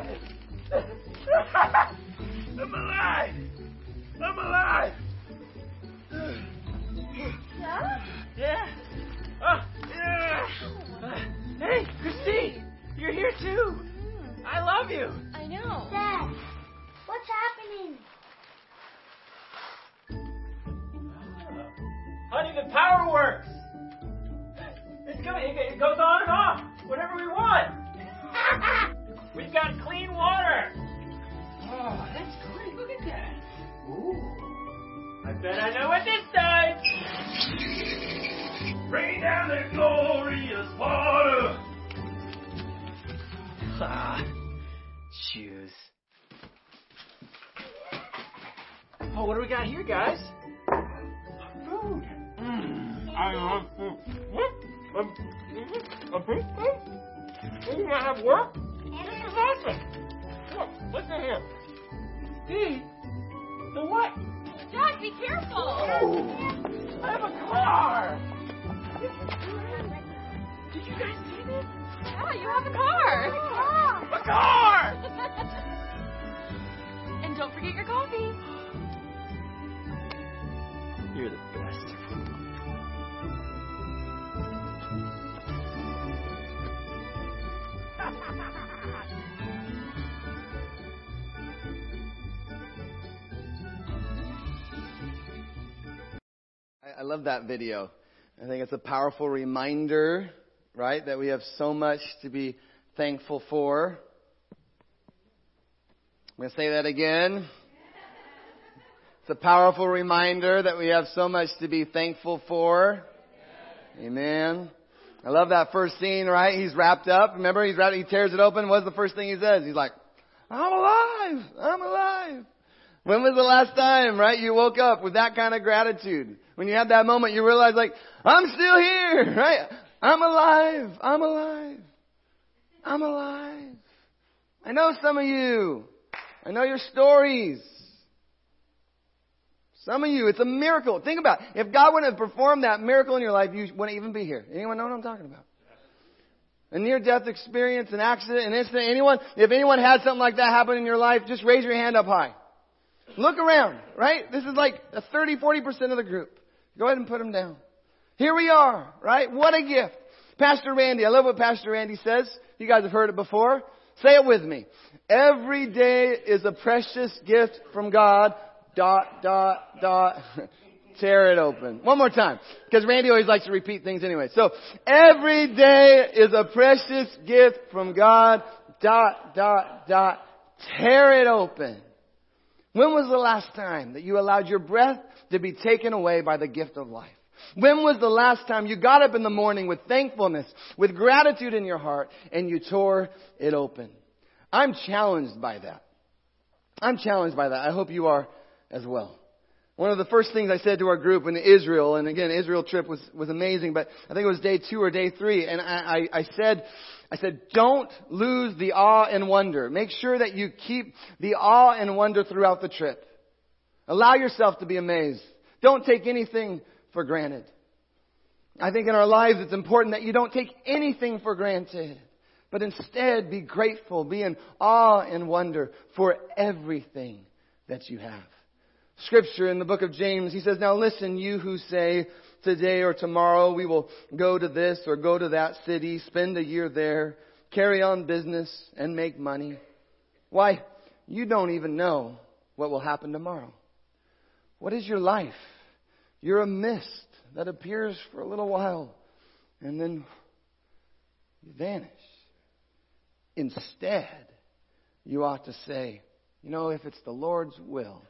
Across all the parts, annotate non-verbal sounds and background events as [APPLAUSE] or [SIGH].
I'm love that video. I think it's a powerful reminder, right, that we have so much to be thankful for. I'm going to say that again. It's a powerful reminder that we have so much to be thankful for. Amen. I love that first scene, right? He's wrapped up. Remember, he's wrapped, he tears it open. What's the first thing he says? He's like, I'm alive. I'm alive. When was the last time, right, you woke up with that kind of gratitude? When you have that moment, you realize like, I'm still here, right? I'm alive. I'm alive. I'm alive. I know some of you. I know your stories. Some of you, it's a miracle. Think about it. If God wouldn't have performed that miracle in your life, you wouldn't even be here. Anyone know what I'm talking about? A near-death experience, an accident, an incident. Anyone, if anyone had something like that happen in your life, just raise your hand up high. Look around, right? This is like a 30, 40% of the group. Go ahead and put them down. Here we are, right? What a gift. Pastor Randy, I love what Pastor Randy says. You guys have heard it before. Say it with me. Every day is a precious gift from God. Dot, dot, dot. [LAUGHS] Tear it open. One more time. Because Randy always likes to repeat things anyway. So, every day is a precious gift from God. Dot, dot, dot. Tear it open. When was the last time that you allowed your breath to be taken away by the gift of life? When was the last time you got up in the morning with thankfulness, with gratitude in your heart, and you tore it open? I'm challenged by that. I'm challenged by that. I hope you are as well. One of the first things I said to our group in Israel, and again, Israel trip was, was amazing, but I think it was day two or day three, and I, I, I said, I said, don't lose the awe and wonder. Make sure that you keep the awe and wonder throughout the trip. Allow yourself to be amazed. Don't take anything for granted. I think in our lives it's important that you don't take anything for granted, but instead be grateful, be in awe and wonder for everything that you have. Scripture in the book of James, he says, Now listen, you who say, today or tomorrow we will go to this or go to that city, spend a year there, carry on business, and make money. Why, you don't even know what will happen tomorrow. What is your life? You're a mist that appears for a little while and then you vanish. Instead, you ought to say, you know, if it's the Lord's will,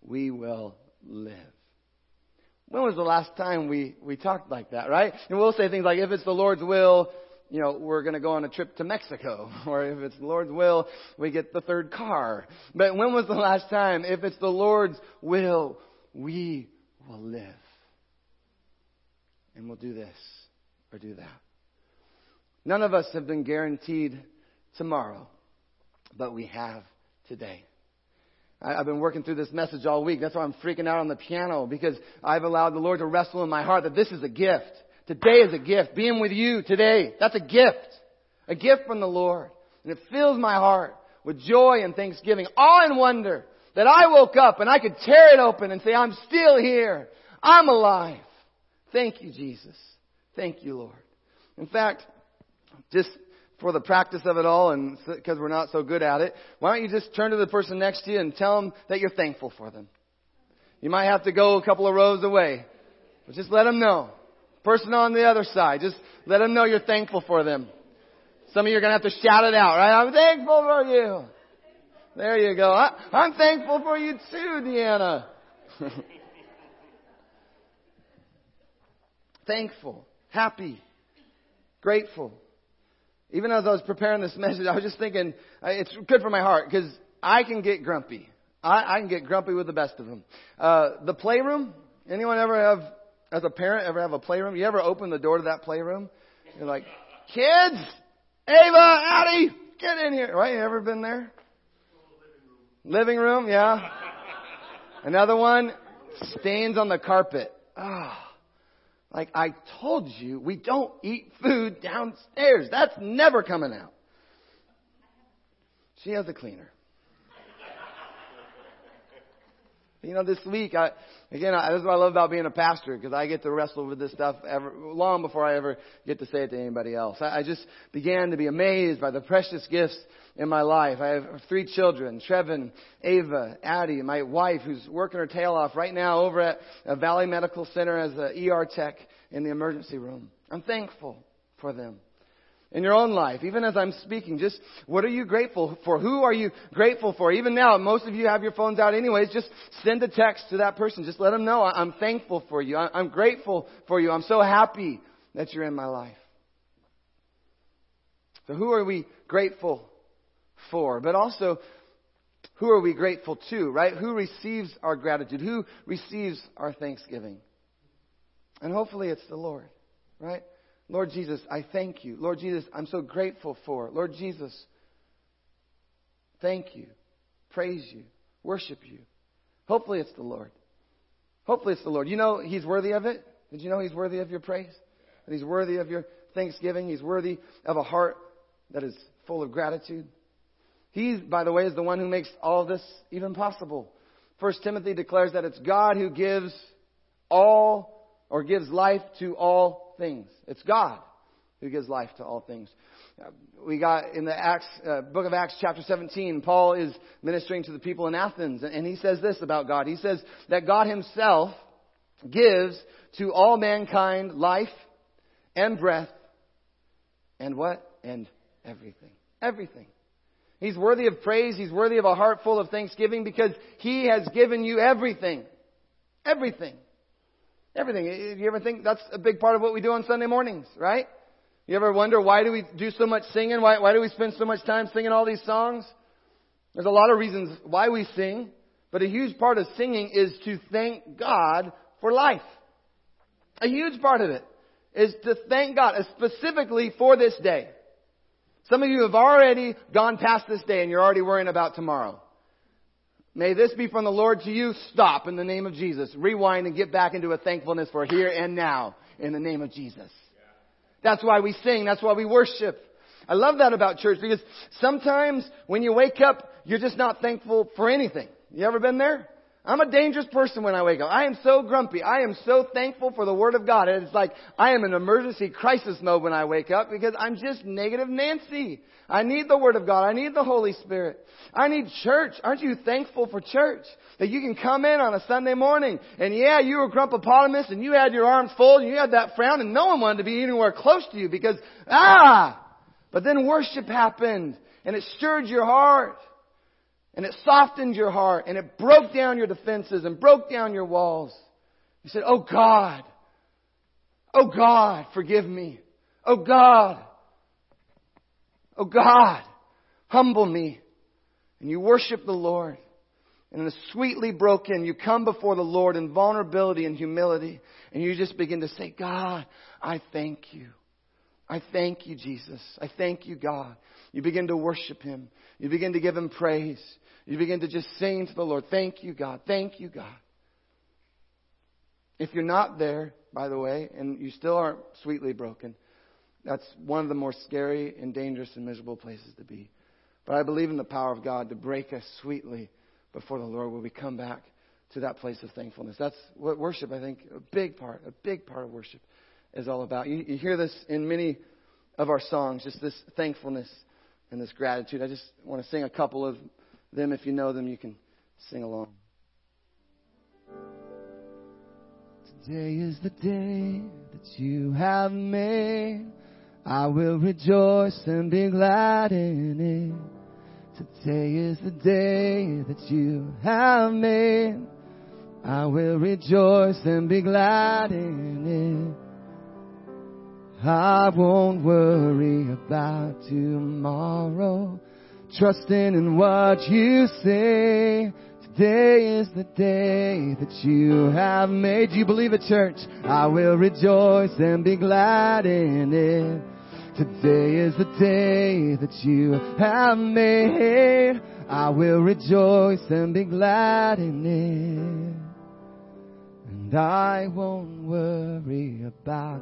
we will live. When was the last time we, we talked like that, right? And we'll say things like, if it's the Lord's will, you know, we're going to go on a trip to Mexico. [LAUGHS] Or if it's the Lord's will, we get the third car. But when was the last time? If it's the Lord's will, we will live. And we'll do this or do that. None of us have been guaranteed tomorrow, but we have today. I've been working through this message all week. That's why I'm freaking out on the piano because I've allowed the Lord to wrestle in my heart that this is a gift. Today is a gift. Being with you today, that's a gift. A gift from the Lord. And it fills my heart with joy and thanksgiving, awe and wonder that I woke up and I could tear it open and say, I'm still here. I'm alive. Thank you, Jesus. Thank you, Lord. In fact, just for the practice of it all and because we're not so good at it, why don't you just turn to the person next to you and tell them that you're thankful for them? You might have to go a couple of rows away, but just let them know. Person on the other side, just let them know you're thankful for them. Some of you are going to have to shout it out, right? I'm thankful for you. There you go. I, I'm thankful for you too, Deanna. [LAUGHS] thankful, happy, grateful. Even as I was preparing this message, I was just thinking, uh, it's good for my heart because I can get grumpy. I, I can get grumpy with the best of them. Uh, the playroom, anyone ever have, as a parent, ever have a playroom? You ever open the door to that playroom? You're like, kids, Ava, Addie, get in here. Right? You ever been there? Living room, yeah. Another one, stains on the carpet. Ah. Oh. Like I told you, we don't eat food downstairs. That's never coming out. She has a cleaner. You know, this week, I, again, I, this is what I love about being a pastor because I get to wrestle with this stuff ever, long before I ever get to say it to anybody else. I, I just began to be amazed by the precious gifts in my life. I have three children, Trevin, Ava, Addie, my wife who's working her tail off right now over at Valley Medical Center as an ER tech in the emergency room. I'm thankful for them. In your own life, even as I'm speaking, just what are you grateful for? Who are you grateful for? Even now, most of you have your phones out anyways. Just send a text to that person. Just let them know I'm thankful for you. I'm grateful for you. I'm so happy that you're in my life. So who are we grateful for, but also who are we grateful to, right? Who receives our gratitude? Who receives our thanksgiving? And hopefully it's the Lord, right? Lord Jesus, I thank you. Lord Jesus, I'm so grateful for. Lord Jesus, thank you, praise you, worship you. Hopefully it's the Lord. Hopefully it's the Lord. You know He's worthy of it? Did you know He's worthy of your praise? That He's worthy of your thanksgiving? He's worthy of a heart that is full of gratitude? He, by the way, is the one who makes all this even possible. First Timothy declares that it's God who gives all or gives life to all things. It's God who gives life to all things. Uh, we got in the Acts, uh, book of Acts, chapter 17, Paul is ministering to the people in Athens, and he says this about God. He says that God himself gives to all mankind life and breath and what? And everything. Everything. He's worthy of praise. He's worthy of a heart full of thanksgiving because He has given you everything. Everything. Everything. You ever think that's a big part of what we do on Sunday mornings, right? You ever wonder why do we do so much singing? Why, why do we spend so much time singing all these songs? There's a lot of reasons why we sing, but a huge part of singing is to thank God for life. A huge part of it is to thank God, uh, specifically for this day. Some of you have already gone past this day and you're already worrying about tomorrow. May this be from the Lord to you. Stop in the name of Jesus. Rewind and get back into a thankfulness for here and now in the name of Jesus. That's why we sing. That's why we worship. I love that about church because sometimes when you wake up, you're just not thankful for anything. You ever been there? I'm a dangerous person when I wake up. I am so grumpy. I am so thankful for the Word of God. It's like I am in emergency crisis mode when I wake up because I'm just negative Nancy. I need the Word of God. I need the Holy Spirit. I need church. Aren't you thankful for church? That you can come in on a Sunday morning and yeah, you were grumpopotamus and you had your arms full and you had that frown and no one wanted to be anywhere close to you because, ah! But then worship happened and it stirred your heart. And it softened your heart and it broke down your defenses and broke down your walls. You said, Oh God, oh God, forgive me. Oh God, oh God, humble me. And you worship the Lord. And in a sweetly broken, you come before the Lord in vulnerability and humility. And you just begin to say, God, I thank you. I thank you, Jesus. I thank you, God. You begin to worship Him. You begin to give Him praise. You begin to just sing to the Lord, Thank you, God. Thank you, God. If you're not there, by the way, and you still aren't sweetly broken, that's one of the more scary and dangerous and miserable places to be. But I believe in the power of God to break us sweetly before the Lord when we come back to that place of thankfulness. That's what worship, I think, a big part, a big part of worship is all about. You, you hear this in many of our songs, just this thankfulness and this gratitude. I just want to sing a couple of them. If you know them, you can sing along. Today is the day that you have made. I will rejoice and be glad in it. Today is the day that you have made. I will rejoice and be glad in it. I won't worry about tomorrow, trusting in what you say. Today is the day that you have made. You believe it, church? I will rejoice and be glad in it. Today is the day that you have made. I will rejoice and be glad in it. And I won't worry about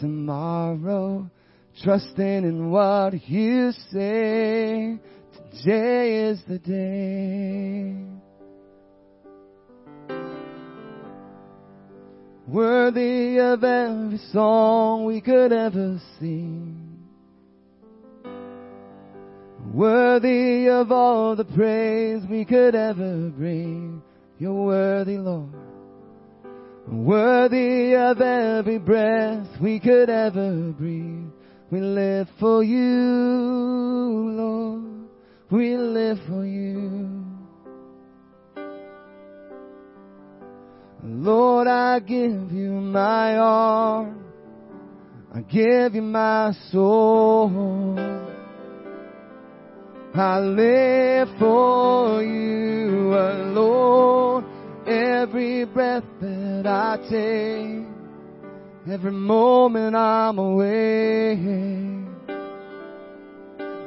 tomorrow, trusting in what you say. Today is the day. worthy of every song we could ever sing. Worthy of all the praise we could ever bring. You're worthy, Lord. Worthy of every breath we could ever breathe. We live for you, Lord. We live for you. Lord, I give you my all. I give you my soul. I live for you alone. Every breath that I take, every moment I'm awake.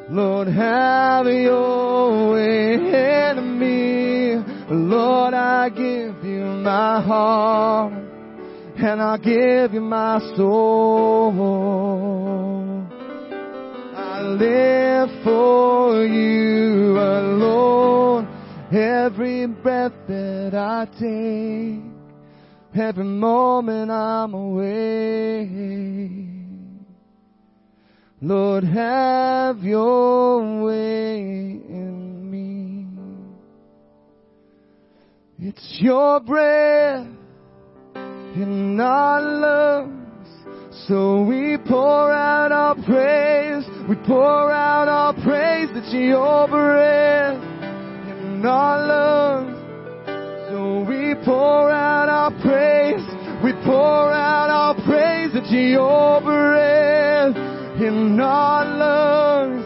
Lord, have your way in me. Lord, I give you my heart and I give you my soul. I live for you alone. Every breath that I take, every moment I'm awake. Lord, have your way in me. It's your breath in our lungs. So we pour out our praise. We pour out our praise. It's your breath in our lungs. So we pour out our praise. We pour out our praise. It's your breath in our lungs.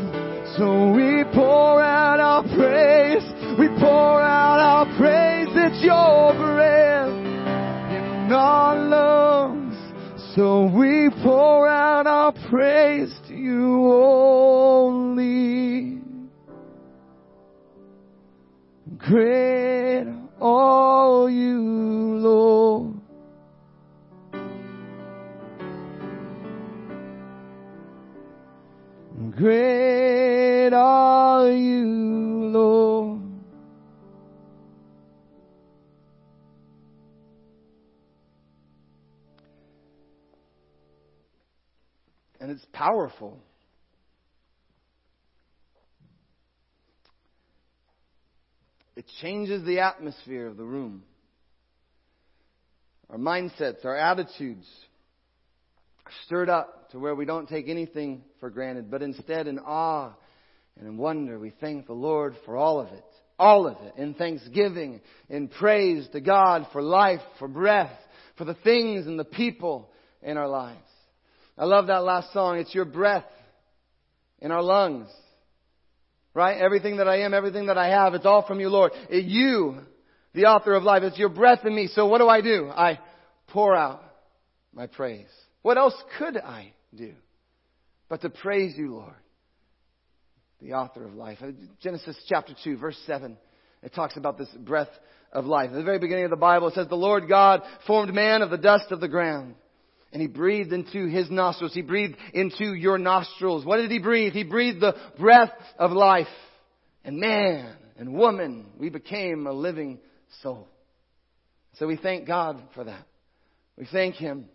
So we pour out our praise. We pour out our praise. It's your breath in our lungs. So we pour out our praise to you only. Great are you, Lord. Great are you, Lord. And it's powerful. It changes the atmosphere of the room. Our mindsets, our attitudes stirred up to where we don't take anything for granted, but instead in awe and in wonder we thank the Lord for all of it. All of it. In thanksgiving, in praise to God for life, for breath, for the things and the people in our lives. I love that last song. It's your breath in our lungs. Right? Everything that I am, everything that I have, it's all from you, Lord. It, you, the author of life, it's your breath in me. So what do I do? I pour out my praise. What else could I do but to praise you, Lord, the author of life? Uh, Genesis chapter 2, verse 7, it talks about this breath of life. At the very beginning of the Bible, it says, The Lord God formed man of the dust of the ground. And he breathed into his nostrils. He breathed into your nostrils. What did he breathe? He breathed the breath of life. And man and woman, we became a living soul. So we thank God for that. We thank Him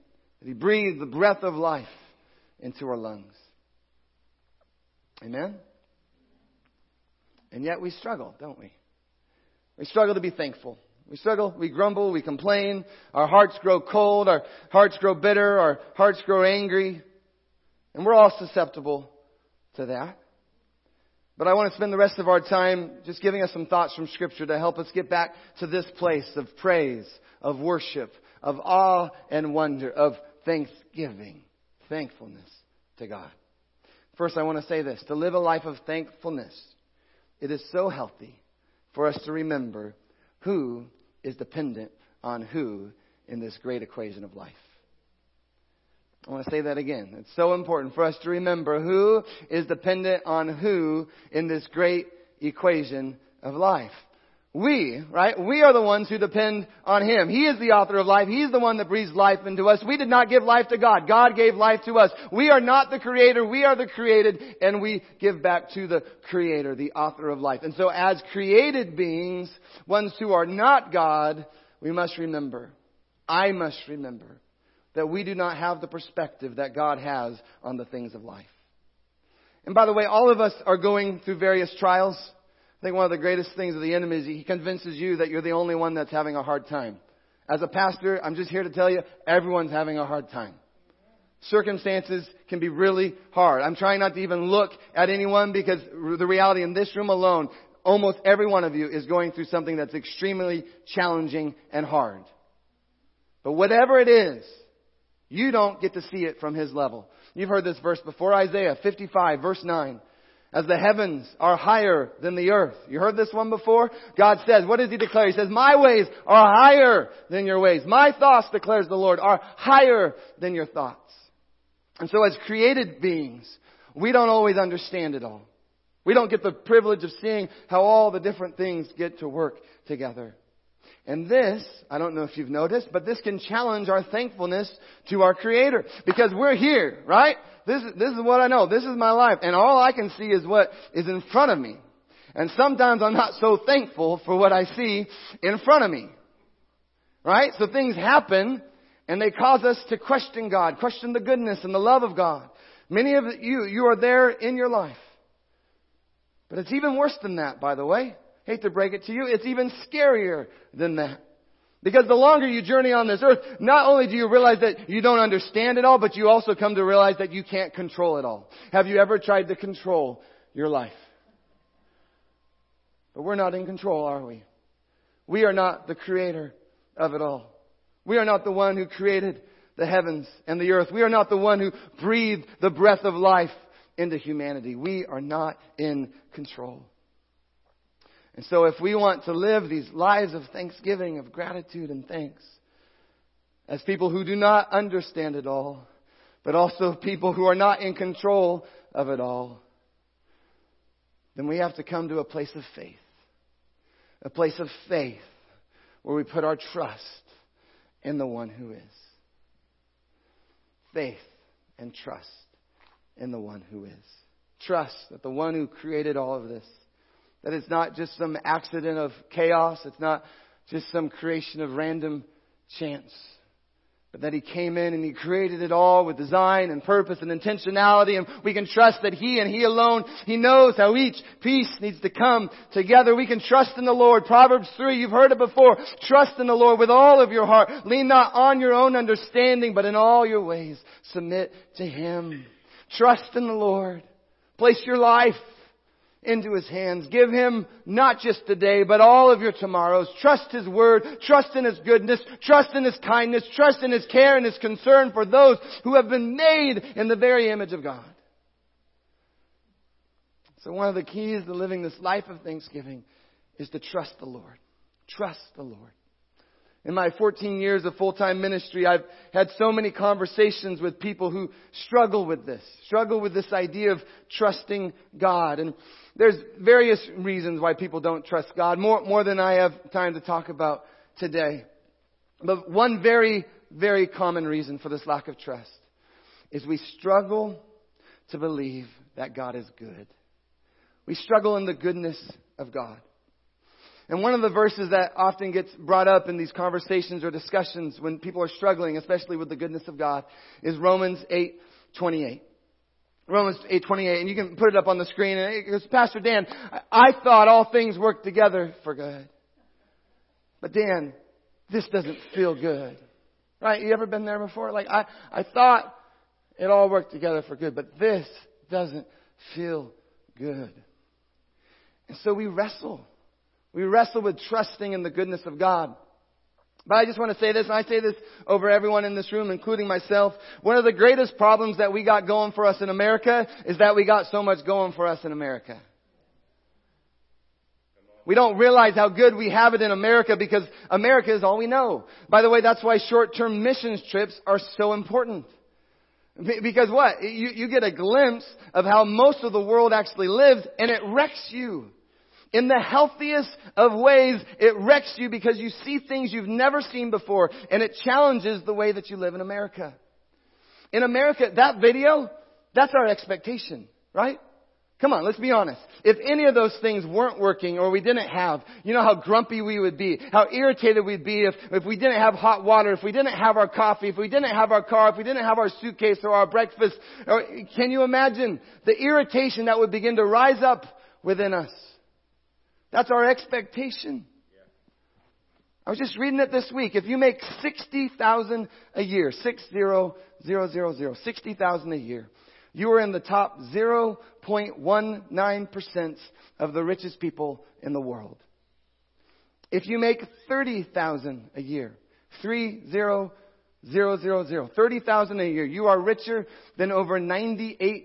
that He breathed the breath of life into our lungs. Amen? And yet we struggle, don't we? We struggle to be thankful. We struggle, we grumble, we complain, our hearts grow cold, our hearts grow bitter, our hearts grow angry, and we're all susceptible to that. But I want to spend the rest of our time just giving us some thoughts from Scripture to help us get back to this place of praise, of worship, of awe and wonder, of thanksgiving, thankfulness to God. First, I want to say this. To live a life of thankfulness, it is so healthy for us to remember who is dependent on who in this great equation of life. I want to say that again. It's so important for us to remember who is dependent on who in this great equation of life. We, right? We are the ones who depend on Him. He is the author of life. He's the one that breathes life into us. We did not give life to God. God gave life to us. We are not the creator. We are the created and we give back to the creator, the author of life. And so as created beings, ones who are not God, we must remember, I must remember that we do not have the perspective that God has on the things of life. And by the way, all of us are going through various trials. I think one of the greatest things of the enemy is he convinces you that you're the only one that's having a hard time. As a pastor, I'm just here to tell you, everyone's having a hard time. Circumstances can be really hard. I'm trying not to even look at anyone because the reality in this room alone, almost every one of you is going through something that's extremely challenging and hard. But whatever it is, you don't get to see it from his level. You've heard this verse before, Isaiah 55 verse 9 as the heavens are higher than the earth. You heard this one before? God says, what does He declare? He says, my ways are higher than your ways. My thoughts, declares the Lord, are higher than your thoughts. And so as created beings, we don't always understand it all. We don't get the privilege of seeing how all the different things get to work together. And this, I don't know if you've noticed, but this can challenge our thankfulness to our Creator. Because we're here, right? This, is this is what I know. This is my life. And all I can see is what is in front of me. And sometimes I'm not so thankful for what I see in front of me. Right? So things happen and they cause us to question God, question the goodness and the love of God. Many of you, you are there in your life. But it's even worse than that, by the way. Hate to break it to you. It's even scarier than that. Because the longer you journey on this earth, not only do you realize that you don't understand it all, but you also come to realize that you can't control it all. Have you ever tried to control your life? But we're not in control, are we? We are not the creator of it all. We are not the one who created the heavens and the earth. We are not the one who breathed the breath of life into humanity. We are not in control. And so if we want to live these lives of thanksgiving, of gratitude and thanks, as people who do not understand it all, but also people who are not in control of it all, then we have to come to a place of faith. A place of faith where we put our trust in the one who is. Faith and trust in the one who is. Trust that the one who created all of this that it's not just some accident of chaos. It's not just some creation of random chance. But that He came in and He created it all with design and purpose and intentionality and we can trust that He and He alone, He knows how each piece needs to come together. We can trust in the Lord. Proverbs 3, you've heard it before. Trust in the Lord with all of your heart. Lean not on your own understanding, but in all your ways submit to Him. Trust in the Lord. Place your life into His hands. Give Him not just today, but all of your tomorrows. Trust His Word. Trust in His goodness. Trust in His kindness. Trust in His care and His concern for those who have been made in the very image of God. So one of the keys to living this life of thanksgiving is to trust the Lord. Trust the Lord. In my 14 years of full-time ministry, I've had so many conversations with people who struggle with this, struggle with this idea of trusting God. And there's various reasons why people don't trust God, more, more than I have time to talk about today. But one very, very common reason for this lack of trust is we struggle to believe that God is good. We struggle in the goodness of God. And one of the verses that often gets brought up in these conversations or discussions when people are struggling, especially with the goodness of God, is Romans 8:28. Romans 8:28, and you can put it up on the screen. And it goes, Pastor Dan, I thought all things work together for good, but Dan, this doesn't feel good. Right? You ever been there before? Like I, I thought it all worked together for good, but this doesn't feel good. And so we wrestle. We wrestle with trusting in the goodness of God. But I just want to say this, and I say this over everyone in this room, including myself. One of the greatest problems that we got going for us in America is that we got so much going for us in America. We don't realize how good we have it in America because America is all we know. By the way, that's why short-term missions trips are so important. Because what? You, you get a glimpse of how most of the world actually lives and it wrecks you. In the healthiest of ways, it wrecks you because you see things you've never seen before and it challenges the way that you live in America. In America, that video, that's our expectation, right? Come on, let's be honest. If any of those things weren't working or we didn't have, you know how grumpy we would be, how irritated we'd be if, if we didn't have hot water, if we didn't have our coffee, if we didn't have our car, if we didn't have our suitcase or our breakfast. Or, can you imagine the irritation that would begin to rise up within us? That's our expectation. I was just reading it this week. If you make 60,000 a year, 60,000, 60,000 a year, you are in the top 0.19% of the richest people in the world. If you make 30,000 a year, 30,000, 30,000 a year, you are richer than over 98%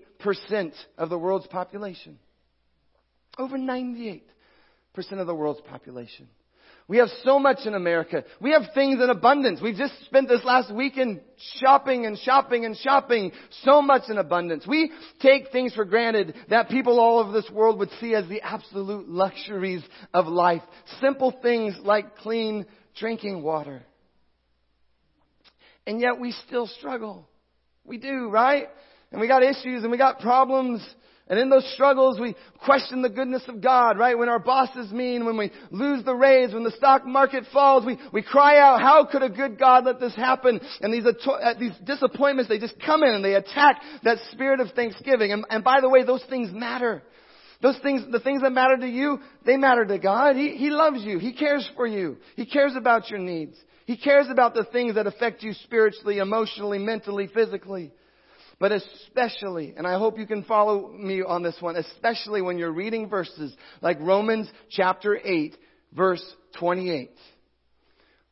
of the world's population. Over 98% of the world's population. We have so much in America. We have things in abundance. We've just spent this last weekend shopping and shopping and shopping. So much in abundance. We take things for granted that people all over this world would see as the absolute luxuries of life. Simple things like clean drinking water. And yet we still struggle. We do, right? And we got issues and we got problems. And in those struggles, we question the goodness of God, right? When our bosses mean, when we lose the raise, when the stock market falls, we, we cry out, how could a good God let this happen? And these, uh, these disappointments, they just come in and they attack that spirit of thanksgiving. And, and by the way, those things matter. Those things, the things that matter to you, they matter to God. He, he loves you. He cares for you. He cares about your needs. He cares about the things that affect you spiritually, emotionally, mentally, physically. But especially, and I hope you can follow me on this one, especially when you're reading verses like Romans chapter 8, verse 28.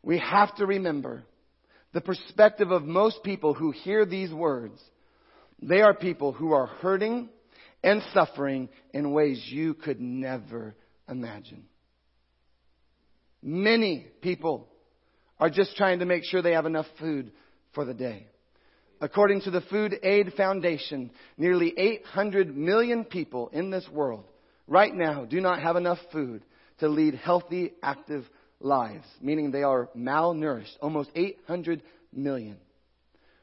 We have to remember the perspective of most people who hear these words. They are people who are hurting and suffering in ways you could never imagine. Many people are just trying to make sure they have enough food for the day. According to the Food Aid Foundation, nearly 800 million people in this world right now do not have enough food to lead healthy, active lives, meaning they are malnourished. Almost 800 million.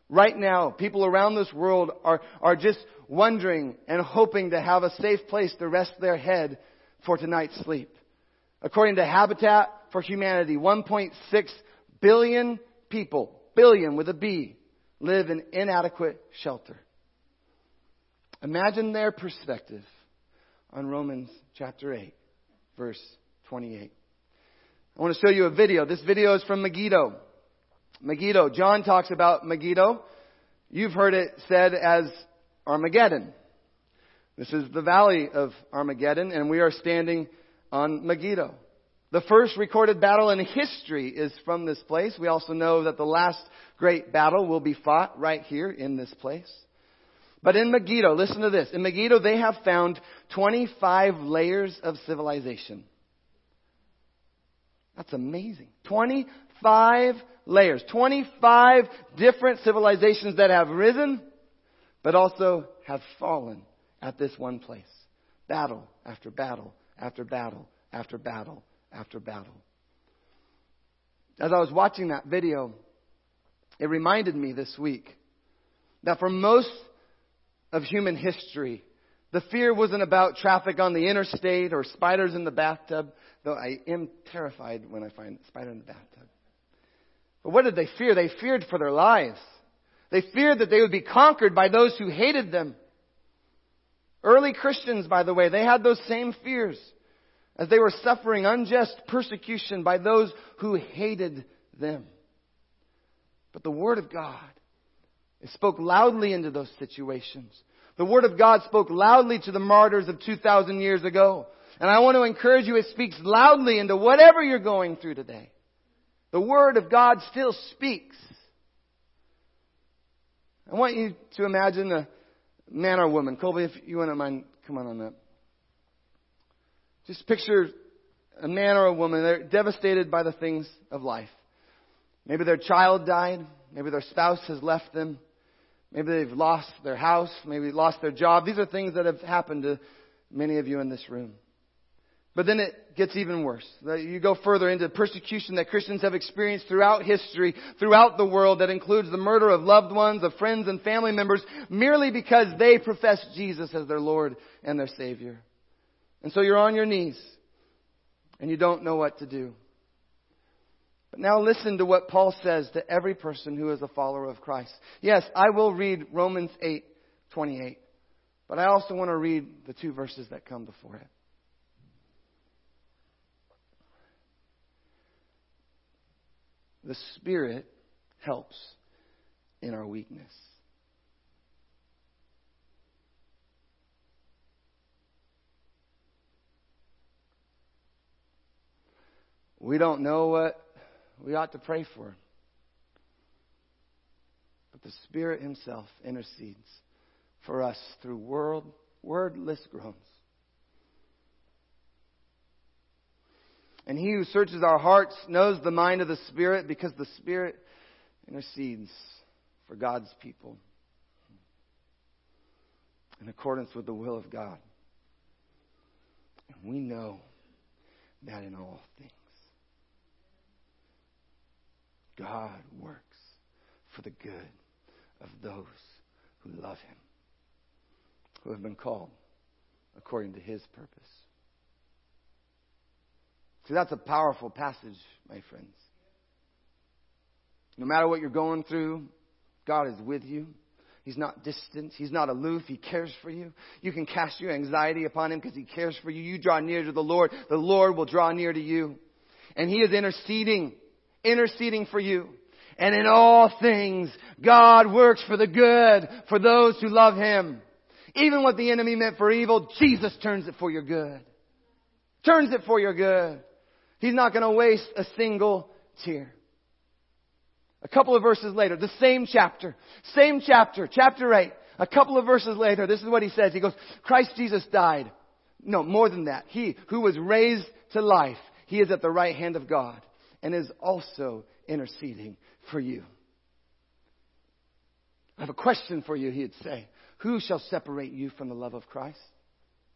Right now, people around this world are, are just wondering and hoping to have a safe place to rest their head for tonight's sleep. According to Habitat for Humanity, 1.6 billion people, billion with a B, live in inadequate shelter. Imagine their perspective on Romans chapter 8, verse 28. I want to show you a video. This video is from Megiddo. Megiddo. John talks about Megiddo. You've heard it said as Armageddon. This is the valley of Armageddon, and we are standing on Megiddo. The first recorded battle in history is from this place. We also know that the last great battle will be fought right here in this place. But in Megiddo, listen to this. In Megiddo, they have found 25 layers of civilization. That's amazing. 25 layers. 25 different civilizations that have risen, but also have fallen at this one place. Battle after battle after battle after battle after battle. As I was watching that video, it reminded me this week that for most of human history, The fear wasn't about traffic on the interstate or spiders in the bathtub, though I am terrified when I find a spider in the bathtub. But what did they fear? They feared for their lives. They feared that they would be conquered by those who hated them. Early Christians, by the way, they had those same fears as they were suffering unjust persecution by those who hated them. But the Word of God spoke loudly into those situations. The Word of God spoke loudly to the martyrs of 2,000 years ago. And I want to encourage you, it speaks loudly into whatever you're going through today. The Word of God still speaks. I want you to imagine a man or woman. Colby, if you wouldn't mind, come on on that. Just picture a man or a woman. They're devastated by the things of life. Maybe their child died. Maybe their spouse has left them. Maybe they've lost their house. Maybe lost their job. These are things that have happened to many of you in this room. But then it gets even worse. You go further into persecution that Christians have experienced throughout history, throughout the world, that includes the murder of loved ones, of friends and family members, merely because they profess Jesus as their Lord and their Savior. And so you're on your knees, and you don't know what to do. But now listen to what Paul says to every person who is a follower of Christ. Yes, I will read Romans 8, 28. But I also want to read the two verses that come before it. The Spirit helps in our weakness. We don't know what we ought to pray for. But the Spirit Himself intercedes for us through world, wordless groans. And he who searches our hearts knows the mind of the Spirit because the Spirit intercedes for God's people in accordance with the will of God. And we know that in all things, God works for the good of those who love Him, who have been called according to His purpose. See, that's a powerful passage, my friends. No matter what you're going through, God is with you. He's not distant. He's not aloof. He cares for you. You can cast your anxiety upon Him because He cares for you. You draw near to the Lord. The Lord will draw near to you. And He is interceding interceding for you. And in all things, God works for the good for those who love Him. Even what the enemy meant for evil, Jesus turns it for your good. Turns it for your good. He's not going to waste a single tear. A couple of verses later, the same chapter, same chapter, chapter 8, a couple of verses later, this is what he says. He goes, Christ Jesus died. No, more than that. He who was raised to life, he is at the right hand of God and is also interceding for you. I have a question for you, he'd say. Who shall separate you from the love of Christ?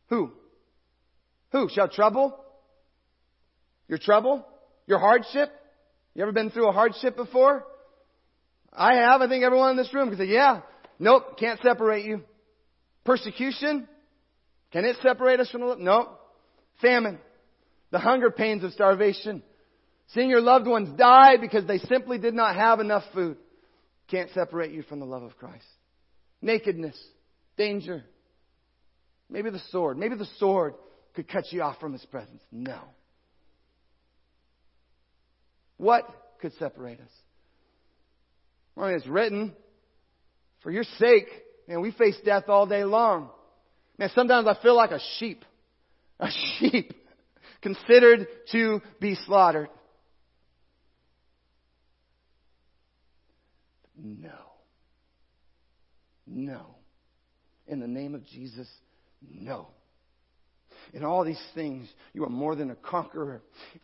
Who? Who? Shall trouble? Your trouble? Your hardship? You ever been through a hardship before? I have. I think everyone in this room can say, yeah. Nope, can't separate you. Persecution? Can it separate us from the love? Nope. Famine. The hunger pains of starvation. Seeing your loved ones die because they simply did not have enough food can't separate you from the love of Christ. Nakedness, danger, maybe the sword. Maybe the sword could cut you off from His presence. No. What could separate us? Well, it's written, for your sake, man, we face death all day long. Man, sometimes I feel like a sheep. A [LAUGHS] sheep considered to be slaughtered. No. No. In the name of Jesus, no. In all these things, you are more than a conqueror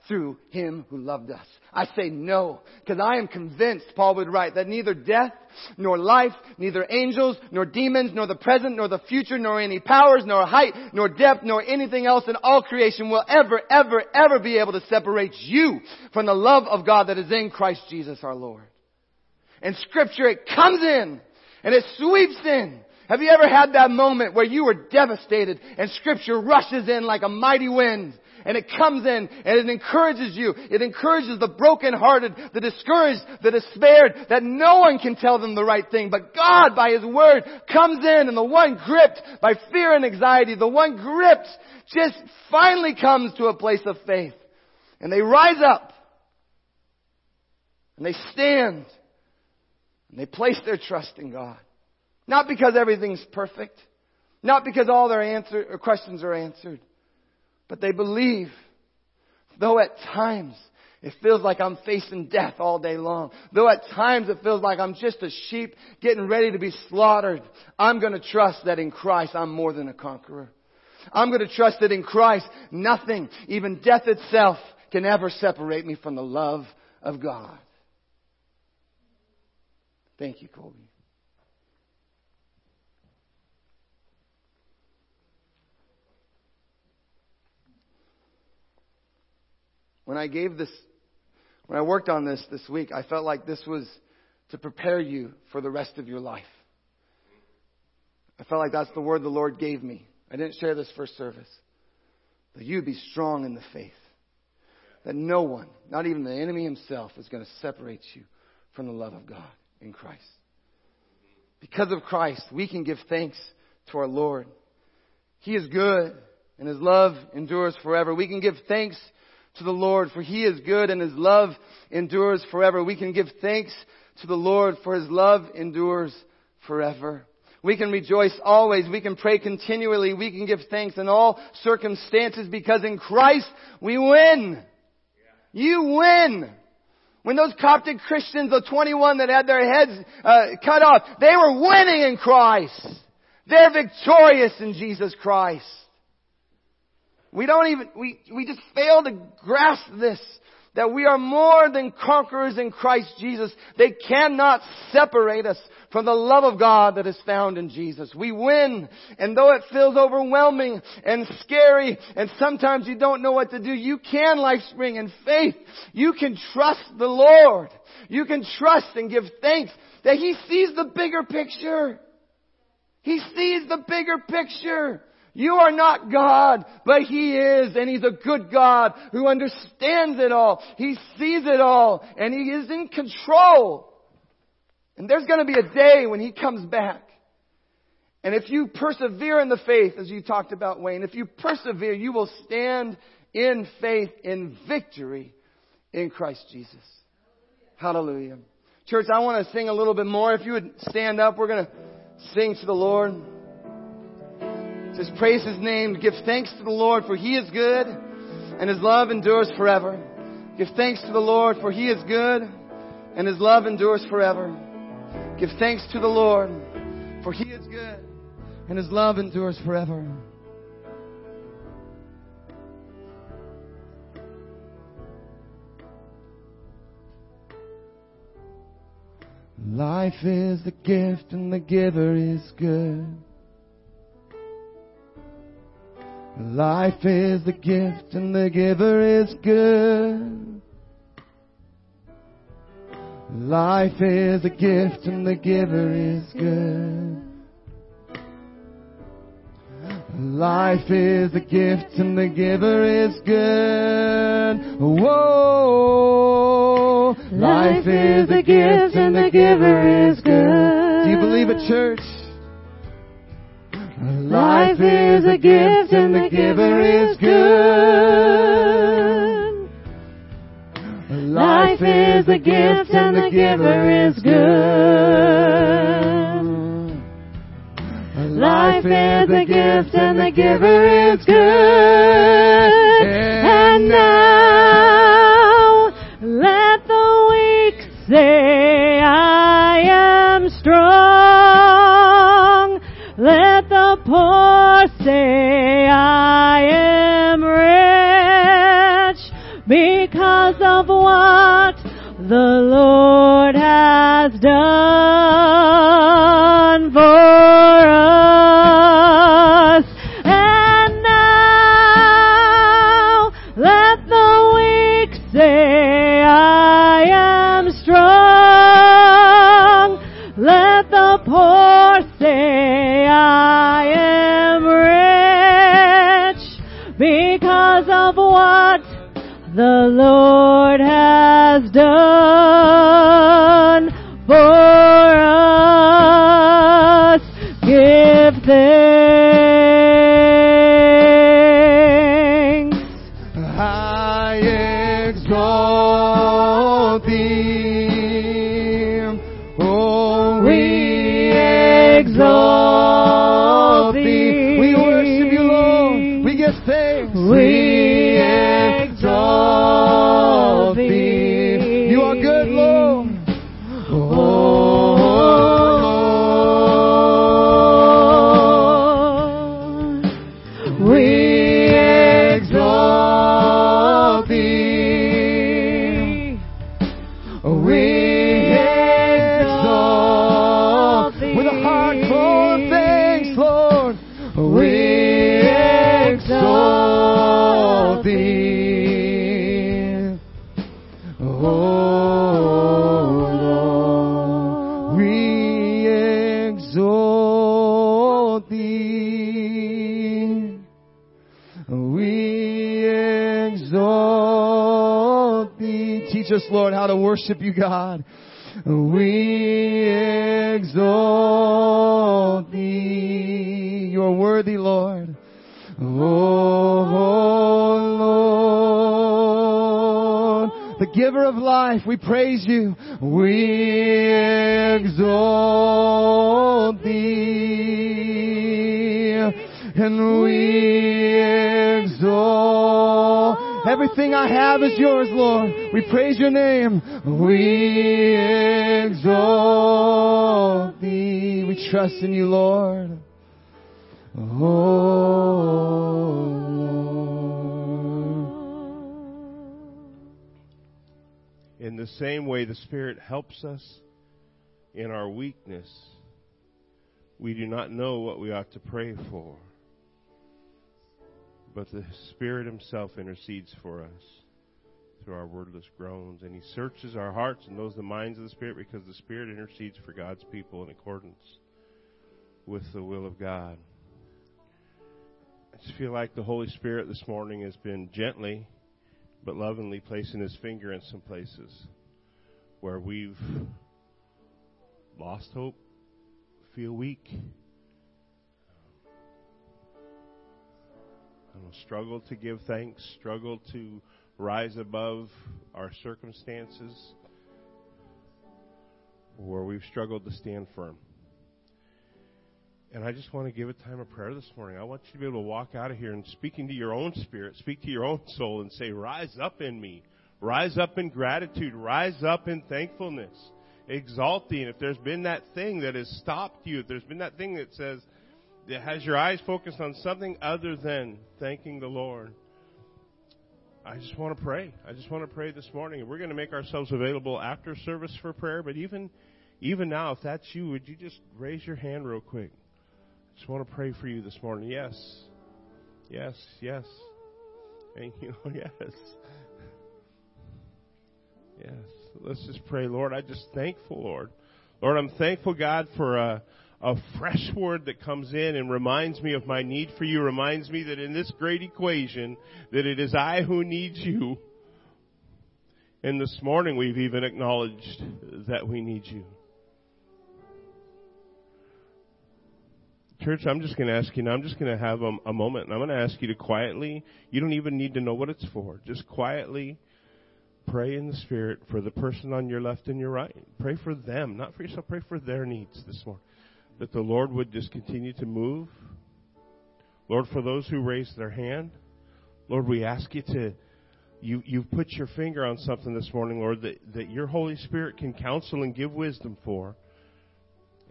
through him who loved us. I say no, because I am convinced, Paul would write, that neither death, nor life, neither angels, nor demons, nor the present, nor the future, nor any powers, nor height, nor depth, nor anything else in all creation will ever, ever, ever be able to separate you from the love of God that is in Christ Jesus our Lord and scripture, it comes in and it sweeps in Have you ever had that moment where you were devastated and scripture rushes in like a mighty wind and it comes in and it encourages you. It encourages the brokenhearted, the discouraged, the despaired, that no one can tell them the right thing. But God, by His Word, comes in and the one gripped by fear and anxiety, the one gripped just finally comes to a place of faith. And they rise up. And they stand. And they place their trust in God. Not because everything's perfect. Not because all their answer, or questions are answered. But they believe. Though at times it feels like I'm facing death all day long. Though at times it feels like I'm just a sheep getting ready to be slaughtered. I'm gonna trust that in Christ I'm more than a conqueror. I'm gonna trust that in Christ nothing, even death itself, can ever separate me from the love of God. Thank you, Colby. When I gave this, when I worked on this this week, I felt like this was to prepare you for the rest of your life. I felt like that's the word the Lord gave me. I didn't share this first service. That you be strong in the faith. That no one, not even the enemy himself, is going to separate you from the love of God in Christ. Because of Christ, we can give thanks to our Lord. He is good and His love endures forever. We can give thanks to the Lord for He is good and His love endures forever. We can give thanks to the Lord for His love endures forever. We can rejoice always. We can pray continually. We can give thanks in all circumstances because in Christ we win. You win. When those Coptic Christians, the 21 that had their heads uh, cut off, they were winning in Christ. They're victorious in Jesus Christ. We don't even, we, we just fail to grasp this. That we are more than conquerors in Christ Jesus. They cannot separate us from the love of God that is found in Jesus. We win. And though it feels overwhelming and scary and sometimes you don't know what to do, you can LifeSpring in faith. You can trust the Lord. You can trust and give thanks that He sees the bigger picture. He sees the bigger picture. You are not God, but He is, and He's a good God who understands it all. He sees it all, and He is in control. And there's gonna be a day when He comes back. And if you persevere in the faith, as you talked about, Wayne, if you persevere, you will stand in faith in victory in Christ Jesus. Hallelujah. Church, I want to sing a little bit more. If you would stand up, we're going to sing to the Lord. Just praise His name. Give thanks to the Lord for He is good and His love endures forever. Give thanks to the Lord for He is good and His love endures forever. Give thanks to the Lord for He is good and His love endures forever. Life is the gift and the giver is good. Life is the gift and the giver is good. Life is a gift and the giver is good. Life is a gift and the giver is good. Whoa. Life is a gift and the giver is good. Do you believe it, church? Life is a gift and the giver is good. Life is a gift and the giver is good. Life is a gift and the giver is good. And now let the weak say, I am strong. Let the poor say, I am rich because of what the Lord has done for us. The Lord has done God. We exalt thee. You are worthy, Lord. Oh, Lord, the giver of life, we praise you. We exalt thee. And we exalt. Everything I have is yours, Lord. We praise your name. We exalt thee. We trust in you, Lord. Oh, In the same way, the Spirit helps us in our weakness. We do not know what we ought to pray for, but the Spirit Himself intercedes for us through our wordless groans, and He searches our hearts and knows the minds of the Spirit because the Spirit intercedes for God's people in accordance with the will of God. I just feel like the Holy Spirit this morning has been gently but lovingly placing his finger in some places where we've lost hope, feel weak, struggle to give thanks, struggle to rise above our circumstances, where we've struggled to stand firm. And I just want to give a time of prayer this morning. I want you to be able to walk out of here and speaking to your own spirit, speak to your own soul and say, rise up in me. Rise up in gratitude. Rise up in thankfulness. Exalting. If there's been that thing that has stopped you, if there's been that thing that says, that has your eyes focused on something other than thanking the Lord, I just want to pray. I just want to pray this morning. We're going to make ourselves available after service for prayer, but even, even now, if that's you, would you just raise your hand real quick? I just want to pray for you this morning. Yes. Yes, yes. Thank you. [LAUGHS] Yes. Yes. Let's just pray, Lord. I'm just thankful, Lord. Lord, I'm thankful, God, for a, a fresh word that comes in and reminds me of my need for you, reminds me that in this great equation, that it is I who need you. And this morning we've even acknowledged that we need you. Church, I'm just going to ask you now, I'm just going to have a, a moment, and I'm going to ask you to quietly, you don't even need to know what it's for, just quietly pray in the Spirit for the person on your left and your right. Pray for them, not for yourself, pray for their needs this morning. That the Lord would just continue to move. Lord, for those who raised their hand, Lord, we ask you to, you, you've put your finger on something this morning, Lord, that, that your Holy Spirit can counsel and give wisdom for.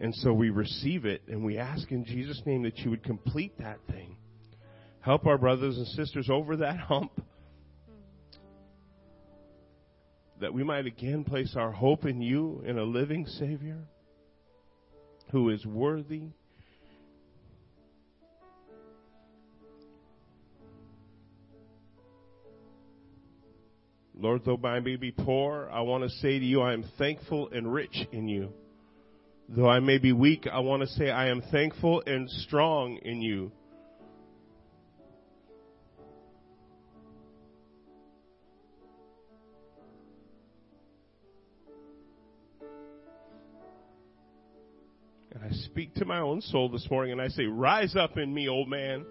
And so we receive it and we ask in Jesus' name that you would complete that thing. Help our brothers and sisters over that hump. That we might again place our hope in you, in a living Savior who is worthy. Lord, though I may be poor, I want to say to you, I am thankful and rich in you. Though I may be weak, I want to say I am thankful and strong in you. Speak to my own soul this morning and I say, rise up in me, old man.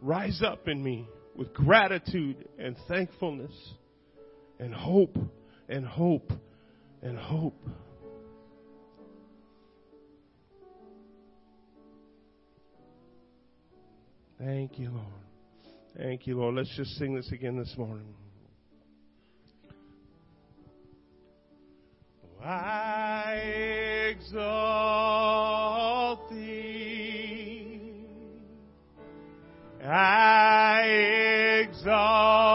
Rise up in me with gratitude and thankfulness and hope and hope and hope. Thank you, Lord. Thank you, Lord. Let's just sing this again this morning. I exalt I exalt